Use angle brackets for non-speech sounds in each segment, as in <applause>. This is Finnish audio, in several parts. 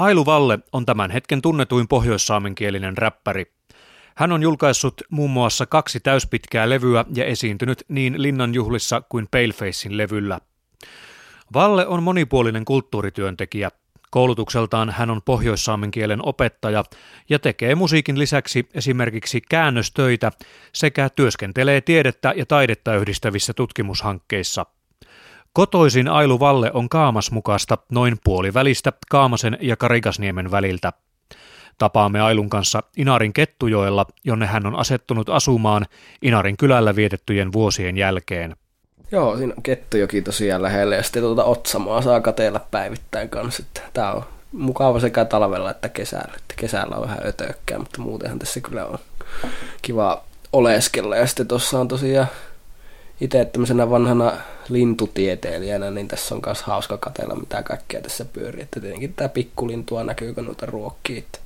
Ailu Valle on tämän hetken tunnetuin pohjoissaamenkielinen räppäri. Hän on julkaissut muun muassa kaksi täyspitkää levyä ja esiintynyt niin Linnanjuhlissa kuin Palefacein levyllä. Valle on monipuolinen kulttuurityöntekijä. Koulutukseltaan hän on pohjoissaamen kielen opettaja ja tekee musiikin lisäksi esimerkiksi käännöstöitä sekä työskentelee tiedettä ja taidetta yhdistävissä tutkimushankkeissa – Kotoisin Ailu Valle on Kaamas mukaista noin puolivälistä Kaamasen ja Karigasniemen väliltä. Tapaamme Ailun kanssa Inarin Kettujoella, jonne hän on asettunut asumaan Inarin kylällä vietettyjen vuosien jälkeen. Joo, siinä on Kettujoki tosiaan lähellä ja sitten tuota Otsamoa saa kateella päivittäin kanssa. Tämä on mukava sekä talvella että kesällä. Että kesällä on vähän ötökkää, mutta muutenhan tässä kyllä on kiva oleskella. Ja sitten tuossa on tosiaan itse tämmöisenä vanhana lintutieteilijänä, niin tässä on myös hauska katella, mitä kaikkea tässä pyörii. Että tietenkin tämä pikkulintua näkyy, kun noita ruokkii. Että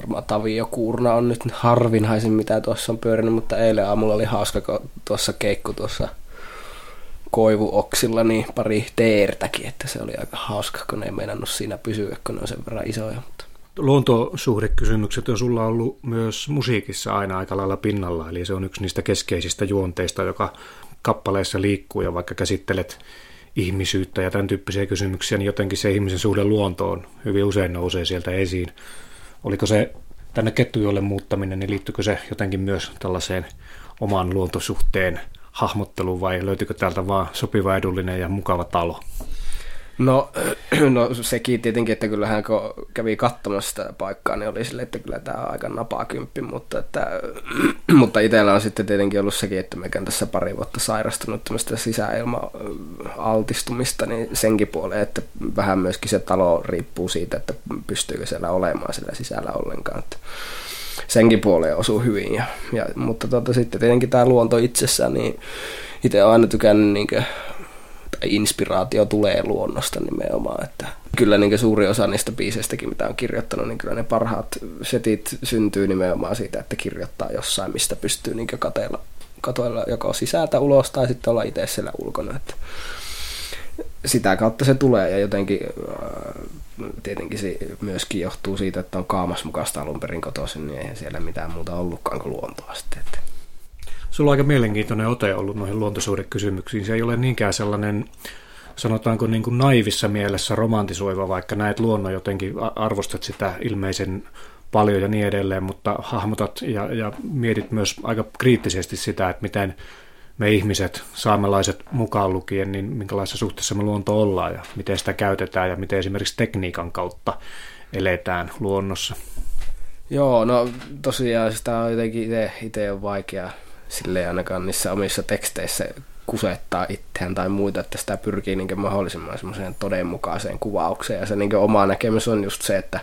varmaan kuurna on nyt harvinhaisin, mitä tuossa on pyörinyt, mutta eilen aamulla oli hauska, kun tuossa keikku tuossa koivuoksilla, niin pari teertäkin, että se oli aika hauska, kun ne ei meinannut siinä pysyä, kun ne on sen verran isoja. Mutta luontosuhdekysymykset on sulla ollut myös musiikissa aina aika lailla pinnalla, eli se on yksi niistä keskeisistä juonteista, joka kappaleessa liikkuu, ja vaikka käsittelet ihmisyyttä ja tämän tyyppisiä kysymyksiä, niin jotenkin se ihmisen suhde luontoon hyvin usein nousee sieltä esiin. Oliko se tänne kettujolle muuttaminen, niin liittyykö se jotenkin myös tällaiseen oman luontosuhteen hahmotteluun vai löytyykö täältä vaan sopiva, edullinen ja mukava talo? No, <clears throat> no sekin tietenkin, että kyllähän kun kävi katsomassa sitä paikkaa, niin oli sille, että kyllä tämä on aika napakymppi, mutta, että, <clears throat> mutta itsellä on sitten tietenkin ollut sekin, että mekään tässä pari vuotta sairastunut tämmöistä sisäilma-altistumista, niin senkin puoleen, että vähän myöskin se talo riippuu siitä, että pystyykö siellä olemaan sillä sisällä ollenkaan. Että senkin puoleen osuu hyvin, ja, ja, mutta tota, sitten tietenkin tämä luonto itsessään, niin itse olen aina tykännyt niin inspiraatio tulee luonnosta nimenomaan. Että kyllä niin suuri osa niistä biiseistäkin, mitä on kirjoittanut, niin kyllä ne parhaat setit syntyy nimenomaan siitä, että kirjoittaa jossain, mistä pystyy niin kateella, katoilla joko sisältä ulos tai sitten olla itse siellä ulkona. Että sitä kautta se tulee ja jotenkin äh, tietenkin se myöskin johtuu siitä, että on kaamas mukaista alun perin kotoisin, niin eihän siellä mitään muuta ollutkaan kuin luontoa sitten. Että Sulla on aika mielenkiintoinen ote ollut noihin luontosuhdekysymyksiin. Se ei ole niinkään sellainen, sanotaanko niin kuin naivissa mielessä romantisoiva, vaikka näet luonnon jotenkin, arvostat sitä ilmeisen paljon ja niin edelleen, mutta hahmotat ja, ja mietit myös aika kriittisesti sitä, että miten me ihmiset, saamelaiset mukaan lukien, niin minkälaisessa suhteessa me luonto ollaan ja miten sitä käytetään ja miten esimerkiksi tekniikan kautta eletään luonnossa. Joo, no tosiaan sitä on jotenkin itse on vaikea sille ainakaan niissä omissa teksteissä kusettaa itseään tai muita, että sitä pyrkii niin mahdollisimman semmoiseen todenmukaiseen kuvaukseen. Ja se niin oma näkemys on just se, että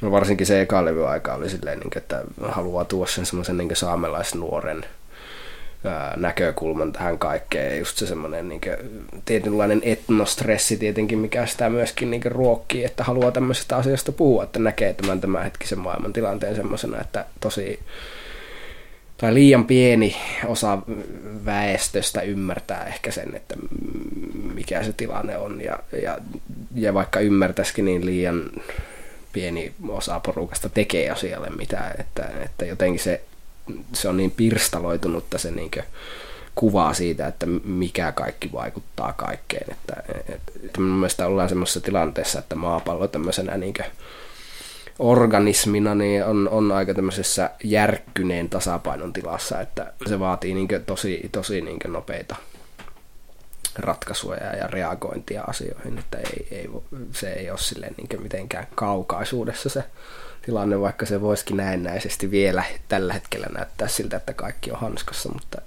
no varsinkin se eka levy aika oli silleen, niin kuin, että haluaa tuoda sen semmoisen niin saamelaisnuoren näkökulman tähän kaikkeen. Just se semmoinen niin tietynlainen etnostressi tietenkin, mikä sitä myöskin niin ruokkii, että haluaa tämmöisestä asiasta puhua, että näkee tämän tämänhetkisen maailman tilanteen semmoisena, että tosi tai liian pieni osa väestöstä ymmärtää ehkä sen, että mikä se tilanne on. Ja, ja, ja vaikka ymmärtäisikin, niin liian pieni osa porukasta tekee asialle mitään. Että, että jotenkin se, se on niin pirstaloitunutta se niin kuvaa siitä, että mikä kaikki vaikuttaa kaikkeen. Että, että, että mun mielestä ollaan semmoisessa tilanteessa, että maapallo tämmöisenä niin organismina niin on, on aika tämmöisessä järkkyneen tasapainon tilassa, että se vaatii niin tosi, tosi niin nopeita ratkaisuja ja reagointia asioihin, että ei, ei, se ei ole silleen niin mitenkään kaukaisuudessa se tilanne, vaikka se voisikin näennäisesti vielä tällä hetkellä näyttää siltä, että kaikki on hanskassa, mutta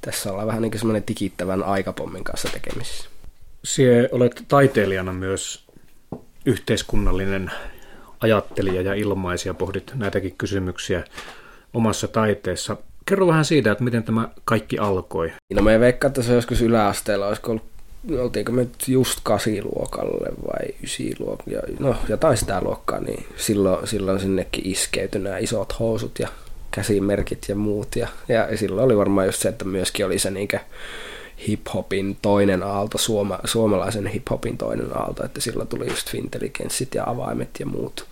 tässä ollaan vähän niin kuin semmoinen tikittävän aikapommin kanssa tekemisissä. Sie olet taiteilijana myös yhteiskunnallinen ajattelija ja ilmaisia, pohdit näitäkin kysymyksiä omassa taiteessa. Kerro vähän siitä, että miten tämä kaikki alkoi. No me veikkaan, että se joskus yläasteella, olisiko ollut, oltiinko me just kasiluokalle vai ysiluokalle, no jotain sitä luokkaa, niin silloin, silloin sinnekin iskeytyi nämä isot housut ja käsimerkit ja muut. Ja, ja silloin oli varmaan just se, että myöskin oli se niinkä hip-hopin toinen aalto, suoma, suomalaisen hip-hopin toinen aalto, että silloin tuli just Fintelligenssit ja avaimet ja muut.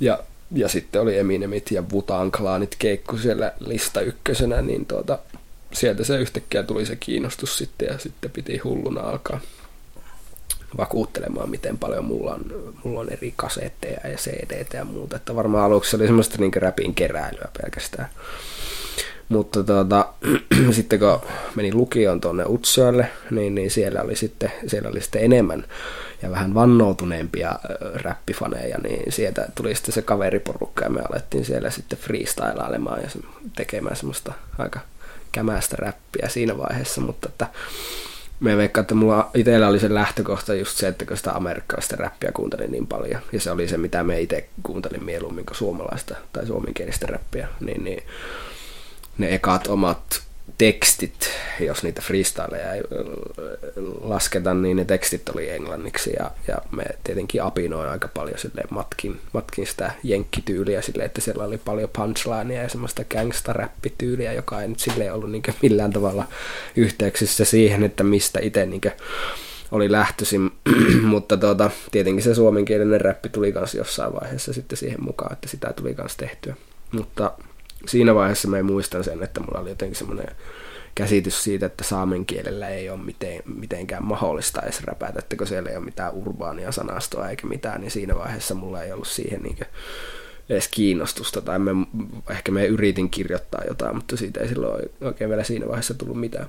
Ja, ja sitten oli Eminemit ja Wutan klaanit keikku siellä lista ykkösenä, niin tuota, sieltä se yhtäkkiä tuli se kiinnostus sitten ja sitten piti hulluna alkaa vakuuttelemaan, miten paljon mulla on, mulla on eri kasetteja ja cd ja muuta. Että varmaan aluksi oli semmoista niin räpin keräilyä pelkästään. Mutta tuota, <clears throat> sitten kun menin lukioon tuonne Utsjoelle, niin, niin siellä, oli sitten, siellä oli sitten enemmän ja vähän vannoutuneempia räppifaneja, niin sieltä tuli sitten se kaveriporukka ja me alettiin siellä sitten freestylailemaan ja tekemään semmoista aika kämästä räppiä siinä vaiheessa, mutta että me veikkaan, että mulla itsellä oli se lähtökohta just se, että kun sitä amerikkalaista räppiä kuuntelin niin paljon, ja se oli se, mitä me itse kuuntelin mieluummin kuin suomalaista tai suomenkielistä räppiä, niin, niin ne ekat omat tekstit, jos niitä freestyleja ei lasketa, niin ne tekstit oli englanniksi ja, ja me tietenkin apinoin aika paljon silleen matkin, matkin sitä jenkkityyliä silleen, että siellä oli paljon punchlinea ja semmoista gangsta-räppityyliä, joka ei nyt silleen ollut niin millään tavalla yhteyksissä siihen, että mistä itse niin oli lähtöisin, <clears throat> mutta tuota, tietenkin se suomenkielinen räppi tuli kanssa jossain vaiheessa sitten siihen mukaan, että sitä tuli kanssa tehtyä. Mutta siinä vaiheessa mä muistan sen, että mulla oli jotenkin semmoinen käsitys siitä, että saamen kielellä ei ole miten, mitenkään mahdollista edes räpätä, että kun siellä ei ole mitään urbaania sanastoa eikä mitään, niin siinä vaiheessa mulla ei ollut siihen niin edes kiinnostusta, tai mä, ehkä me yritin kirjoittaa jotain, mutta siitä ei silloin oikein vielä siinä vaiheessa tullut mitään.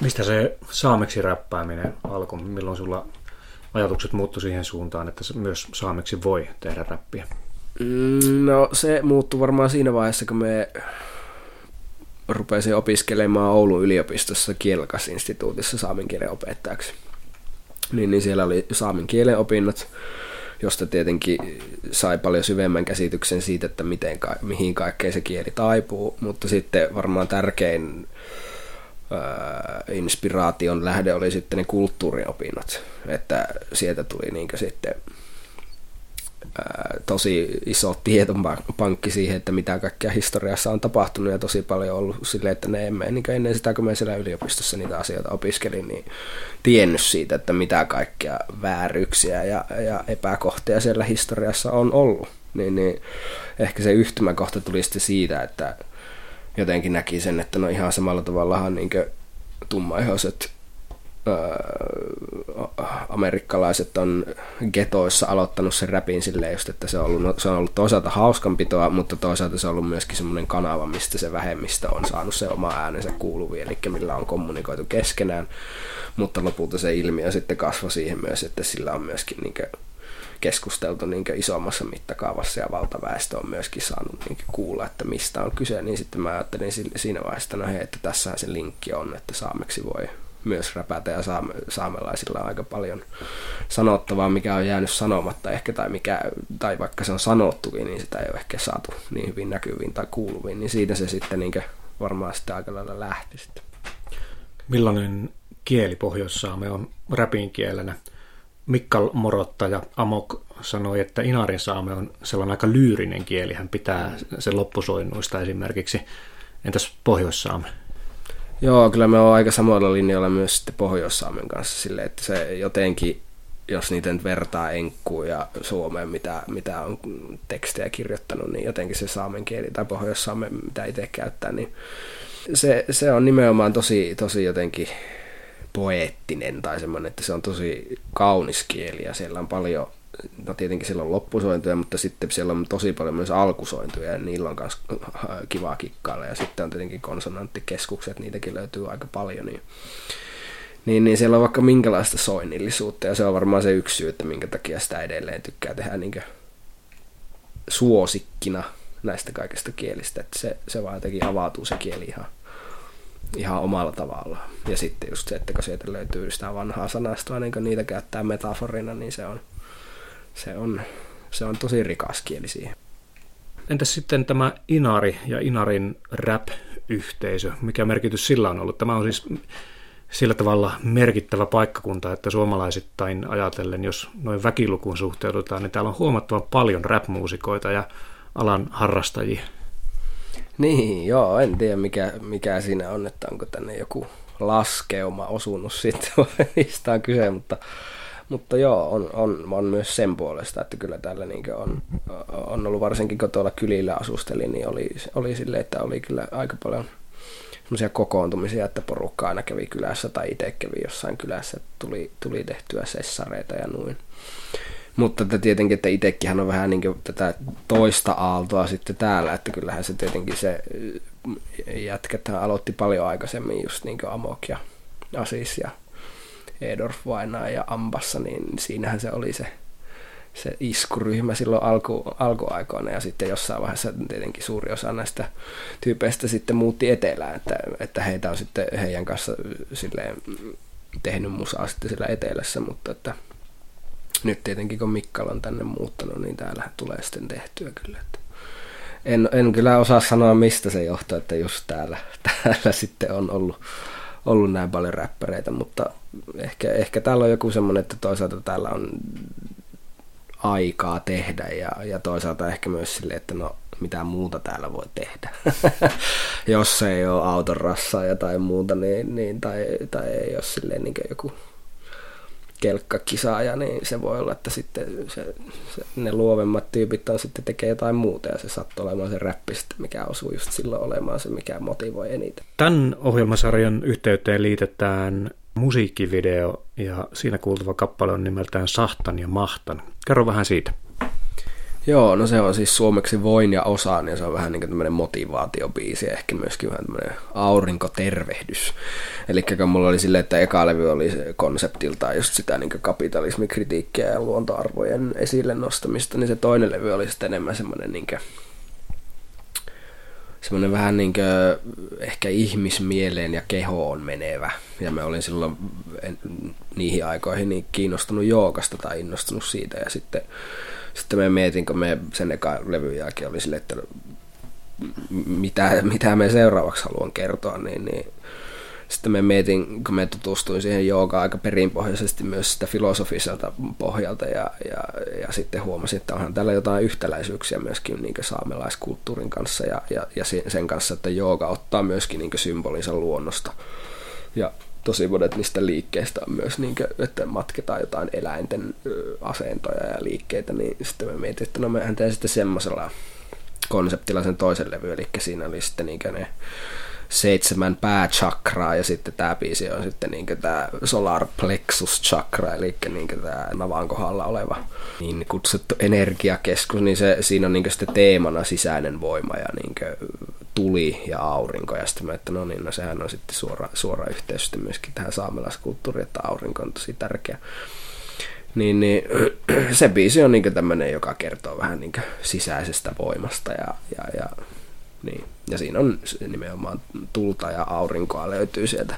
Mistä se saameksi räppääminen alkoi? Milloin sulla ajatukset muuttu siihen suuntaan, että myös saameksi voi tehdä räppiä? Mm, no se muuttui varmaan siinä vaiheessa, kun me rupesin opiskelemaan Oulun yliopistossa kielkasinstituutissa saamen kielen opettajaksi. Niin, niin siellä oli saamen kielen opinnot, josta tietenkin sai paljon syvemmän käsityksen siitä, että miten, mihin kaikkeen se kieli taipuu, mutta sitten varmaan tärkein äh, inspiraation lähde oli sitten ne kulttuuriopinnot, että sieltä tuli niin sitten tosi iso tietopankki siihen, että mitä kaikkea historiassa on tapahtunut ja tosi paljon ollut silleen, että ne emme, niin ennen sitä kun me siellä yliopistossa niitä asioita opiskelin, niin tiennyt siitä, että mitä kaikkea vääryyksiä ja, ja epäkohtia siellä historiassa on ollut. Niin, niin ehkä se yhtymäkohta tuli sitten siitä, että jotenkin näki sen, että no ihan samalla tavallahan niin tummaihoiset amerikkalaiset on getoissa aloittanut sen räpin silleen just, että se on ollut, no, se on ollut toisaalta hauskanpitoa, mutta toisaalta se on ollut myöskin semmoinen kanava, mistä se vähemmistö on saanut se oma äänensä kuuluviin, eli millä on kommunikoitu keskenään, mutta lopulta se ilmiö sitten kasvoi siihen myös, että sillä on myöskin niin keskusteltu niin isommassa mittakaavassa ja valtaväestö on myöskin saanut niin kuulla, että mistä on kyse, niin sitten mä ajattelin siinä vaiheessa, että no hei, että tässähän se linkki on, että saameksi voi myös räpätä ja saame, saamelaisilla on aika paljon sanottavaa, mikä on jäänyt sanomatta ehkä tai, mikä, tai vaikka se on sanottukin, niin sitä ei ole ehkä saatu niin hyvin näkyviin tai kuuluviin, niin siitä se sitten niin varmaan sitten aika lailla lähti sitten. Millainen kieli Pohjois-Saame on räpin kielenä? Mikkal Morotta ja Amok sanoi, että Inarin saame on sellainen aika lyyrinen kieli, hän pitää sen loppusoinnuista esimerkiksi. Entäs Pohjois-Saame? Joo, kyllä me on aika samalla linjalla myös sitten Pohjois-Saamen kanssa sille, että se jotenkin, jos niitä nyt vertaa Enkkuun ja Suomeen, mitä, mitä on tekstejä kirjoittanut, niin jotenkin se saamen kieli tai Pohjois-Saamen, mitä itse käyttää, niin se, se on nimenomaan tosi, tosi jotenkin poeettinen tai semmoinen, että se on tosi kaunis kieli ja siellä on paljon no tietenkin siellä on loppusointuja, mutta sitten siellä on tosi paljon myös alkusointuja ja niillä on myös kivaa kikkailla ja sitten on tietenkin konsonanttikeskukset, niitäkin löytyy aika paljon, niin, niin, niin siellä on vaikka minkälaista soinnillisuutta ja se on varmaan se yksi syy, että minkä takia sitä edelleen tykkää tehdä niin suosikkina näistä kaikista kielistä, että se, se vaan jotenkin avautuu se kieli ihan, ihan omalla tavalla. Ja sitten just se, että kun sieltä löytyy sitä vanhaa sanastoa, niin kun niitä käyttää metaforina, niin se on, se on, se on tosi rikas kieli siihen. Entäs sitten tämä Inari ja Inarin rap-yhteisö, mikä merkitys sillä on ollut? Tämä on siis sillä tavalla merkittävä paikkakunta, että suomalaisittain ajatellen, jos noin väkilukuun suhteudutaan, niin täällä on huomattavan paljon rap-muusikoita ja alan harrastajia. Niin, joo, en tiedä mikä, mikä siinä on, että onko tänne joku laskeuma osunut sitten, <laughs> mistä on kyse, mutta, mutta joo, on, on, on, myös sen puolesta, että kyllä täällä niin on, on ollut varsinkin kun tuolla kylillä asustelin, niin oli, oli silleen, että oli kyllä aika paljon semmoisia kokoontumisia, että porukka aina kävi kylässä tai itse kävi jossain kylässä, että tuli, tuli tehtyä sessareita ja noin. Mutta että tietenkin, että itsekin on vähän niin tätä toista aaltoa sitten täällä, että kyllähän se tietenkin se jätkäthän aloitti paljon aikaisemmin just niin Amok ja Asis ja Edorf Vainaa ja Ambassa, niin siinähän se oli se, se iskuryhmä silloin alku, alkuaikoina ja sitten jossain vaiheessa tietenkin suuri osa näistä tyypeistä sitten muutti etelään, että, että heitä on sitten heidän kanssa silleen tehnyt musaa sitten sillä etelässä, mutta että nyt tietenkin kun Mikkala on tänne muuttanut, niin täällä tulee sitten tehtyä kyllä. Että en, en kyllä osaa sanoa, mistä se johtuu, että just täällä, täällä sitten on ollut, ollut näin paljon räppäreitä, mutta ehkä, ehkä täällä on joku semmoinen, että toisaalta täällä on aikaa tehdä ja, ja toisaalta ehkä myös sille, että no mitä muuta täällä voi tehdä. <laughs> Jos ei ole auton tai muuta, niin, niin tai, tai ei ole silleen niin joku kelkkakisaaja, niin se voi olla, että sitten se, se, ne luovemmat tyypit on sitten tekee jotain muuta ja se sattuu olemaan se räppi sitten, mikä osuu just silloin olemaan se, mikä motivoi eniten. Tämän ohjelmasarjan yhteyteen liitetään musiikkivideo ja siinä kuultava kappale on nimeltään Sahtan ja Mahtan. Kerro vähän siitä. Joo, no se on siis suomeksi voin ja osaan ja se on vähän niin kuin tämmöinen motivaatiobiisi ehkä myöskin vähän tämmöinen aurinkotervehdys. Eli kun mulla oli silleen, että eka levy oli se konseptiltaan just sitä niin kapitalismikritiikkiä ja luontoarvojen esille nostamista, niin se toinen levy oli sitten enemmän semmoinen niin kuin, semmoinen vähän niin kuin ehkä ihmismieleen ja kehoon menevä. Ja mä olin silloin niihin aikoihin niin kiinnostunut jookasta tai innostunut siitä ja sitten sitten mä mietin, kun me sen eka levyn jälkeen oli sille, että mitä, mitä me seuraavaksi haluan kertoa, niin, niin sitten me mietin, kun me tutustuin siihen joogaan aika perinpohjaisesti myös sitä filosofiselta pohjalta ja, ja, ja sitten huomasin, että onhan täällä jotain yhtäläisyyksiä myöskin niin saamelaiskulttuurin kanssa ja, ja, ja sen kanssa, että jooga ottaa myöskin niin symbolinsa luonnosta. Ja tosi monet niistä liikkeistä on myös, niin kuin, että matketaan jotain eläinten asentoja ja liikkeitä, niin sitten me mietin, että no mehän teen sitten semmoisella konseptilla sen toisen levy, eli siinä oli sitten niin ne seitsemän päächakraa ja sitten tämä biisi on sitten niin tämä solar plexus chakra, eli niin tämä navan kohdalla oleva niin kutsuttu energiakeskus, niin se, siinä on niin sitten teemana sisäinen voima ja niin tuli ja aurinko. Ja sitten mä, että no niin, no sehän on sitten suora, suora yhteys sitten myöskin tähän saamelaiskulttuuriin, että aurinko on tosi tärkeä. Niin, niin <clears throat> se biisi on niin tämmöinen, joka kertoo vähän niin sisäisestä voimasta ja, ja, ja, niin. ja siinä on nimenomaan tulta ja aurinkoa löytyy sieltä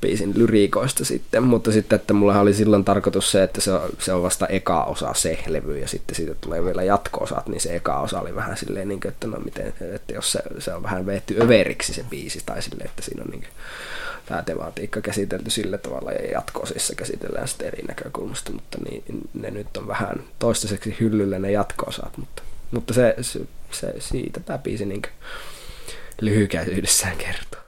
biisin lyriikoista sitten, mutta sitten, että mulla oli silloin tarkoitus se, että se on, se on vasta eka osa se levy ja sitten siitä tulee vielä jatko-osat, niin se eka osa oli vähän silleen, niin kuin, että no miten, että jos se, se on vähän veetty överiksi se biisi tai silleen, että siinä on niin kuin, tämä tematiikka käsitelty sillä tavalla ja jatko-osissa käsitellään sitten eri näkökulmasta, mutta niin, ne nyt on vähän toistaiseksi hyllyllä ne jatko-osat, mutta, mutta se, se, se siitä tämä biisi niin lyhykäisyydessään kertoo.